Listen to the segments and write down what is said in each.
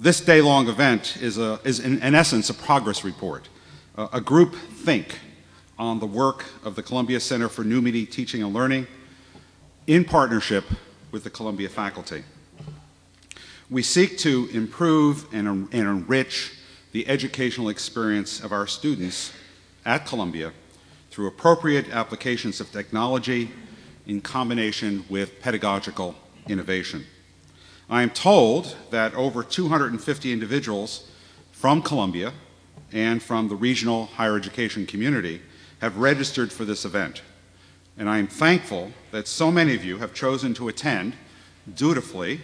This day-long event is, a, is in, in, essence a progress report, a, group think on the work of the Columbia Center for New Media Teaching and Learning in partnership with the Columbia faculty. We seek to improve and, and enrich the educational experience of our students at Columbia through appropriate applications of technology in combination with pedagogical innovation. I am told that over 250 individuals from Columbia and from the regional higher education community have registered for this event. And I am thankful that so many of you have chosen to attend dutifully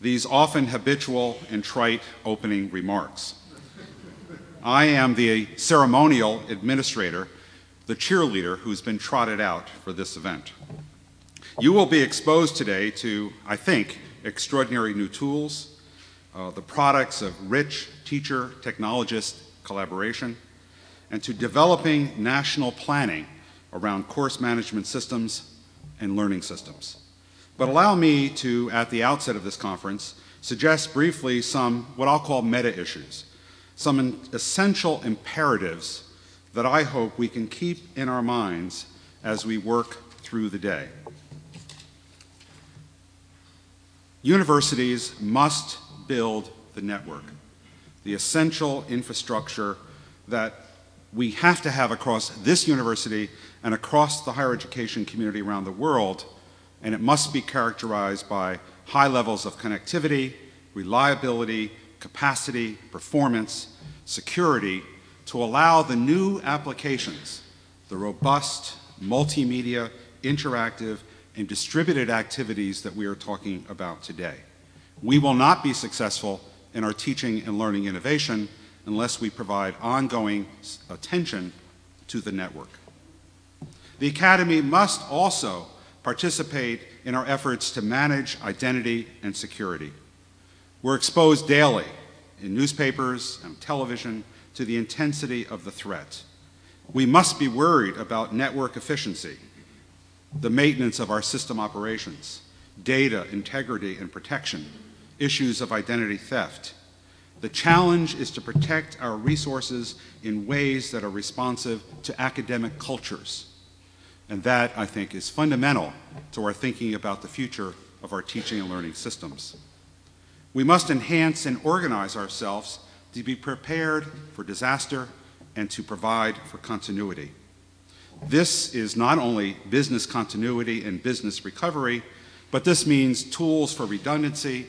these often habitual and trite opening remarks. I am the ceremonial administrator, the cheerleader who's been trotted out for this event. You will be exposed today to, I think, extraordinary new tools, uh, the products of rich teacher technologist collaboration, and to developing national planning around course management systems and learning systems. But allow me to, at the outset of this conference, suggest briefly some what I'll call meta issues, some essential imperatives that I hope we can keep in our minds as we work through the day. Universities must build the network, the essential infrastructure that we have to have across this university and across the higher education community around the world, and it must be characterized by high levels of connectivity, reliability, capacity, performance, security to allow the new applications, the robust, multimedia, interactive, and distributed activities that we are talking about today. We will not be successful in our teaching and learning innovation unless we provide ongoing attention to the network. The Academy must also participate in our efforts to manage identity and security. We're exposed daily in newspapers and television to the intensity of the threat. We must be worried about network efficiency, the maintenance of our system operations, data integrity and protection, issues of identity theft, the challenge is to protect our resources in ways that are responsive to academic cultures. And that, I think, is fundamental to our thinking about the future of our teaching and learning systems. We must enhance and organize ourselves to be prepared for disaster and to provide for continuity. This is not only business continuity and business recovery, but this means tools for redundancy,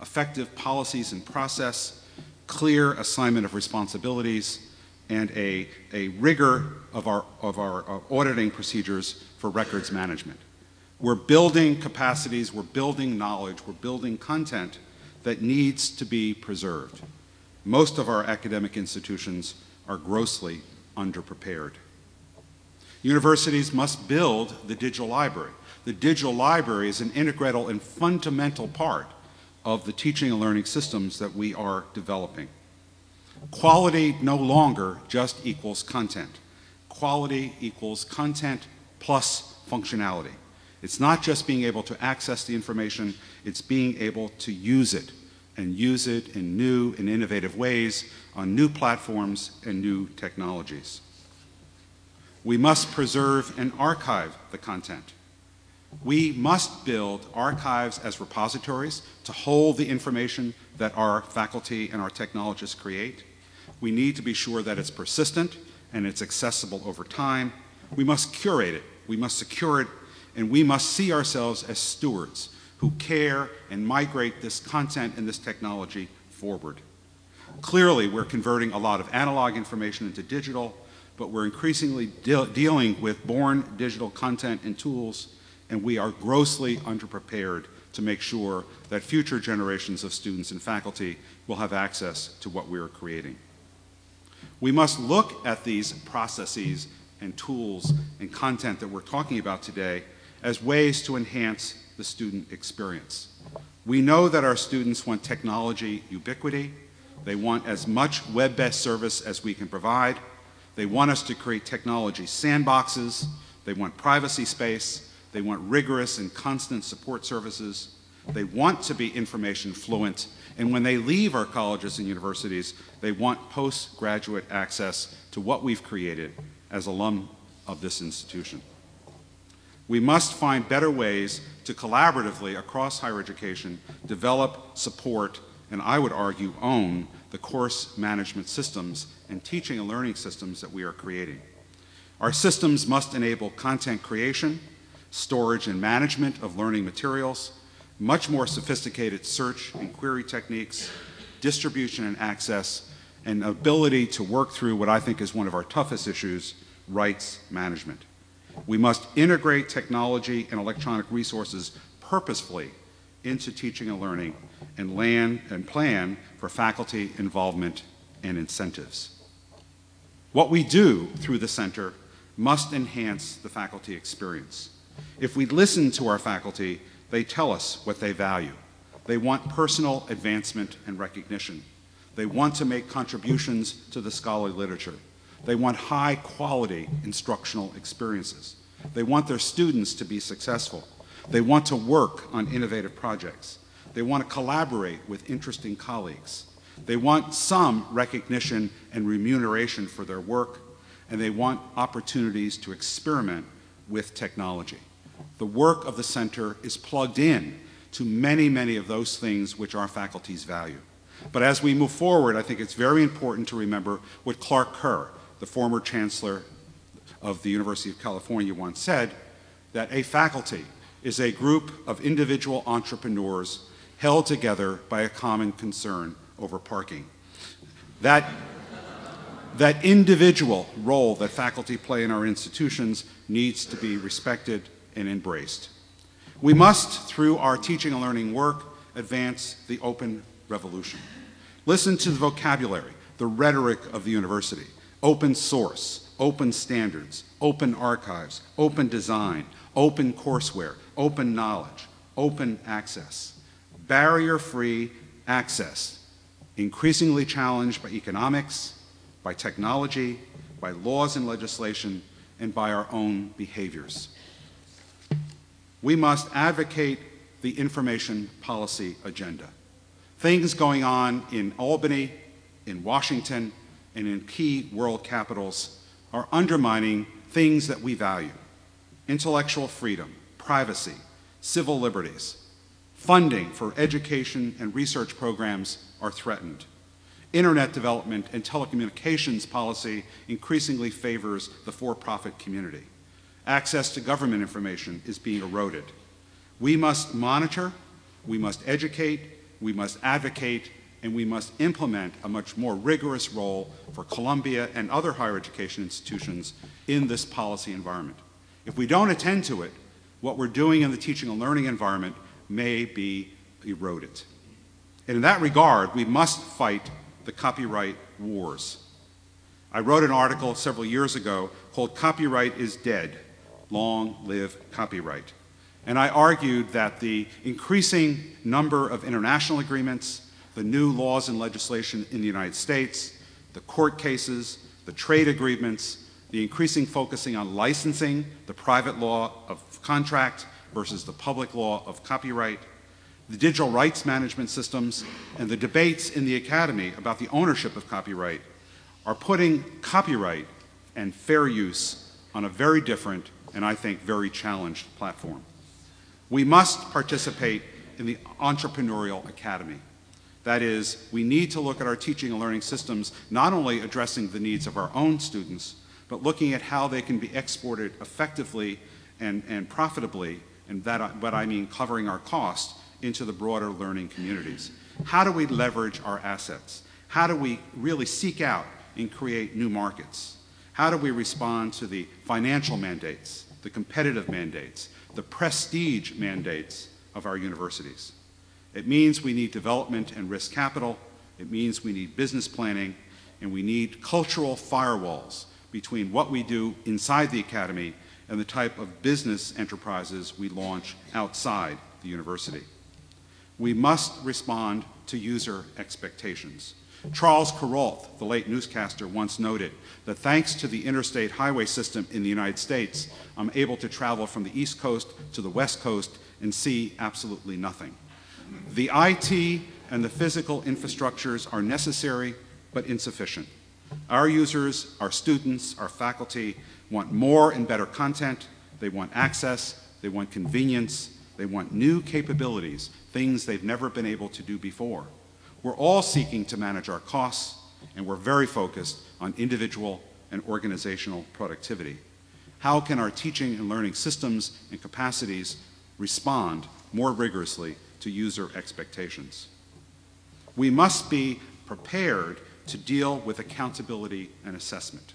effective policies and process, clear assignment of responsibilities, and a, a rigor of our, of our uh, auditing procedures for records management. We're building capacities, we're building knowledge, we're building content that needs to be preserved. Most of our academic institutions are grossly underprepared. Universities must build the digital library. The digital library is an integral and fundamental part of the teaching and learning systems that we are developing. Quality no longer just equals content. Quality equals content plus functionality. It's not just being able to access the information, it's being able to use it and use it in new and innovative ways on new platforms and new technologies. We must preserve and archive the content. We must build archives as repositories to hold the information that our faculty and our technologists create. We need to be sure that it's persistent and it's accessible over time. We must curate it, we must secure it, and we must see ourselves as stewards who care and migrate this content and this technology forward. Clearly, we're converting a lot of analog information into digital, but we're increasingly de dealing with born digital content and tools and we are grossly underprepared to make sure that future generations of students and faculty will have access to what we are creating. We must look at these processes and tools and content that we're talking about today as ways to enhance the student experience. We know that our students want technology ubiquity. They want as much web-based service as we can provide. They want us to create technology sandboxes. They want privacy space. They want rigorous and constant support services. They want to be information fluent, and when they leave our colleges and universities, they want postgraduate access to what we've created as alum of this institution. We must find better ways to collaboratively across higher education develop, support, and I would argue own the course management systems and teaching and learning systems that we are creating. Our systems must enable content creation, storage and management of learning materials, much more sophisticated search and query techniques, distribution and access, and ability to work through what I think is one of our toughest issues, rights management. We must integrate technology and electronic resources purposefully into teaching and learning and, and plan for faculty involvement and incentives. What we do through the center must enhance the faculty experience. If we listen to our faculty, they tell us what they value. They want personal advancement and recognition. They want to make contributions to the scholarly literature. They want high quality instructional experiences. They want their students to be successful. They want to work on innovative projects. They want to collaborate with interesting colleagues. They want some recognition and remuneration for their work, and they want opportunities to experiment with technology. The work of the center is plugged in to many, many of those things which our faculties value. But as we move forward, I think it's very important to remember what Clark Kerr, the former chancellor of the University of California, once said, that a faculty is a group of individual entrepreneurs held together by a common concern over parking. That, that individual role that faculty play in our institutions needs to be respected and embraced. We must, through our teaching and learning work, advance the open revolution. Listen to the vocabulary, the rhetoric of the university, open source, open standards, open archives, open design, open courseware, open knowledge, open access, barrier-free access, increasingly challenged by economics, by technology, by laws and legislation, and by our own behaviors. We must advocate the information policy agenda. Things going on in Albany, in Washington, and in key world capitals are undermining things that we value. Intellectual freedom, privacy, civil liberties, funding for education and research programs are threatened. Internet development and telecommunications policy increasingly favors the for-profit community. Access to government information is being eroded. We must monitor, we must educate, we must advocate, and we must implement a much more rigorous role for Columbia and other higher education institutions in this policy environment. If we don't attend to it, what we're doing in the teaching and learning environment may be eroded. And in that regard, we must fight the copyright wars. I wrote an article several years ago called Copyright is Dead, Long Live Copyright. And I argued that the increasing number of international agreements, the new laws and legislation in the United States, the court cases, the trade agreements, the increasing focusing on licensing, the private law of contract versus the public law of copyright, the digital rights management systems, and the debates in the academy about the ownership of copyright are putting copyright and fair use on a very different and I think very challenged platform. We must participate in the entrepreneurial academy. That is, we need to look at our teaching and learning systems not only addressing the needs of our own students, but looking at how they can be exported effectively and, and profitably, and that, but I mean covering our costs, into the broader learning communities. How do we leverage our assets? How do we really seek out and create new markets? How do we respond to the financial mandates, the competitive mandates, the prestige mandates of our universities? It means we need development and risk capital. It means we need business planning, and we need cultural firewalls between what we do inside the academy and the type of business enterprises we launch outside the university. We must respond to user expectations. Charles Kuralt, the late newscaster, once noted that thanks to the interstate highway system in the United States, I'm able to travel from the East Coast to the West Coast and see absolutely nothing. The IT and the physical infrastructures are necessary but insufficient. Our users, our students, our faculty want more and better content, they want access, they want convenience, they want new capabilities, things they've never been able to do before. We're all seeking to manage our costs, and we're very focused on individual and organizational productivity. How can our teaching and learning systems and capacities respond more rigorously to user expectations? We must be prepared to deal with accountability and assessment.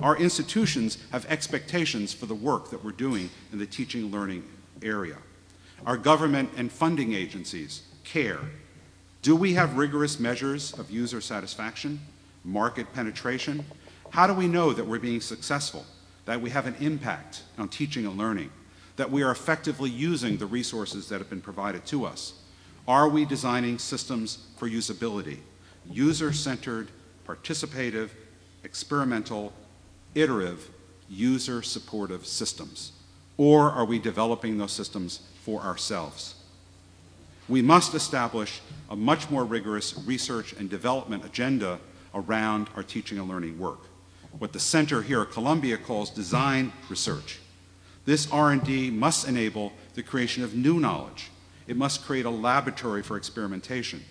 Our institutions have expectations for the work that we're doing in the teaching and learning area. Our government and funding agencies care. Do we have rigorous measures of user satisfaction, market penetration? How do we know that we're being successful, that we have an impact on teaching and learning, that we are effectively using the resources that have been provided to us? Are we designing systems for usability, user-centered, participative, experimental, iterative, user-supportive systems? Or are we developing those systems for ourselves? We must establish a much more rigorous research and development agenda around our teaching and learning work, what the center here at Columbia calls design research. This R&D must enable the creation of new knowledge. It must create a laboratory for experimentation.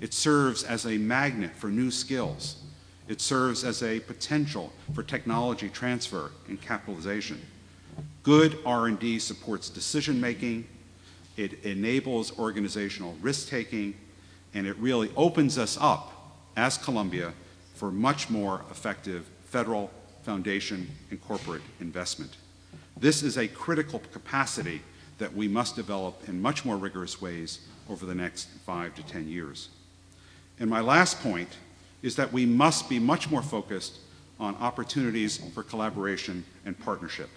It serves as a magnet for new skills. It serves as a potential for technology transfer and capitalization. Good R&D supports decision making, it enables organizational risk-taking, and it really opens us up as Columbia for much more effective federal, foundation, and corporate investment. This is a critical capacity that we must develop in much more rigorous ways over the next five to 10 years. And my last point is that we must be much more focused on opportunities for collaboration and partnership.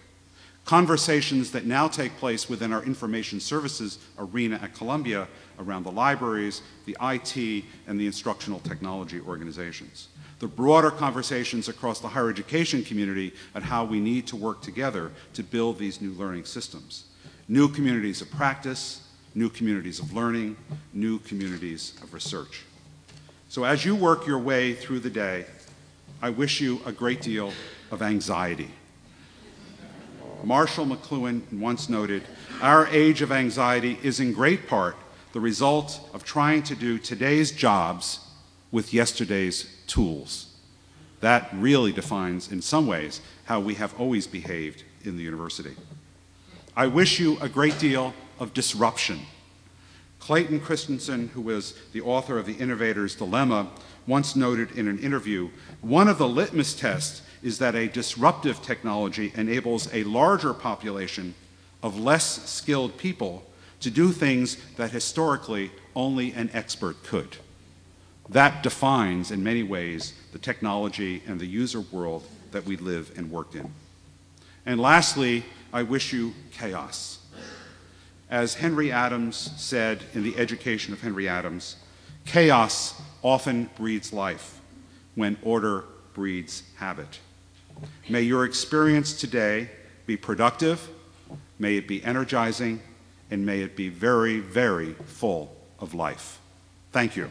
Conversations that now take place within our information services arena at Columbia around the libraries, the IT, and the instructional technology organizations. The broader conversations across the higher education community on how we need to work together to build these new learning systems. New communities of practice, new communities of learning, new communities of research. So as you work your way through the day, I wish you a great deal of anxiety. Marshall McLuhan once noted, our age of anxiety is in great part the result of trying to do today's jobs with yesterday's tools. That really defines, in some ways, how we have always behaved in the university. I wish you a great deal of disruption Clayton Christensen, who was the author of The Innovator's Dilemma, once noted in an interview, one of the litmus tests is that a disruptive technology enables a larger population of less skilled people to do things that historically only an expert could. That defines, in many ways, the technology and the user world that we live and work in. And lastly, I wish you chaos. As Henry Adams said in The Education of Henry Adams, chaos often breeds life when order breeds habit. May your experience today be productive, may it be energizing, and may it be very, very full of life. Thank you.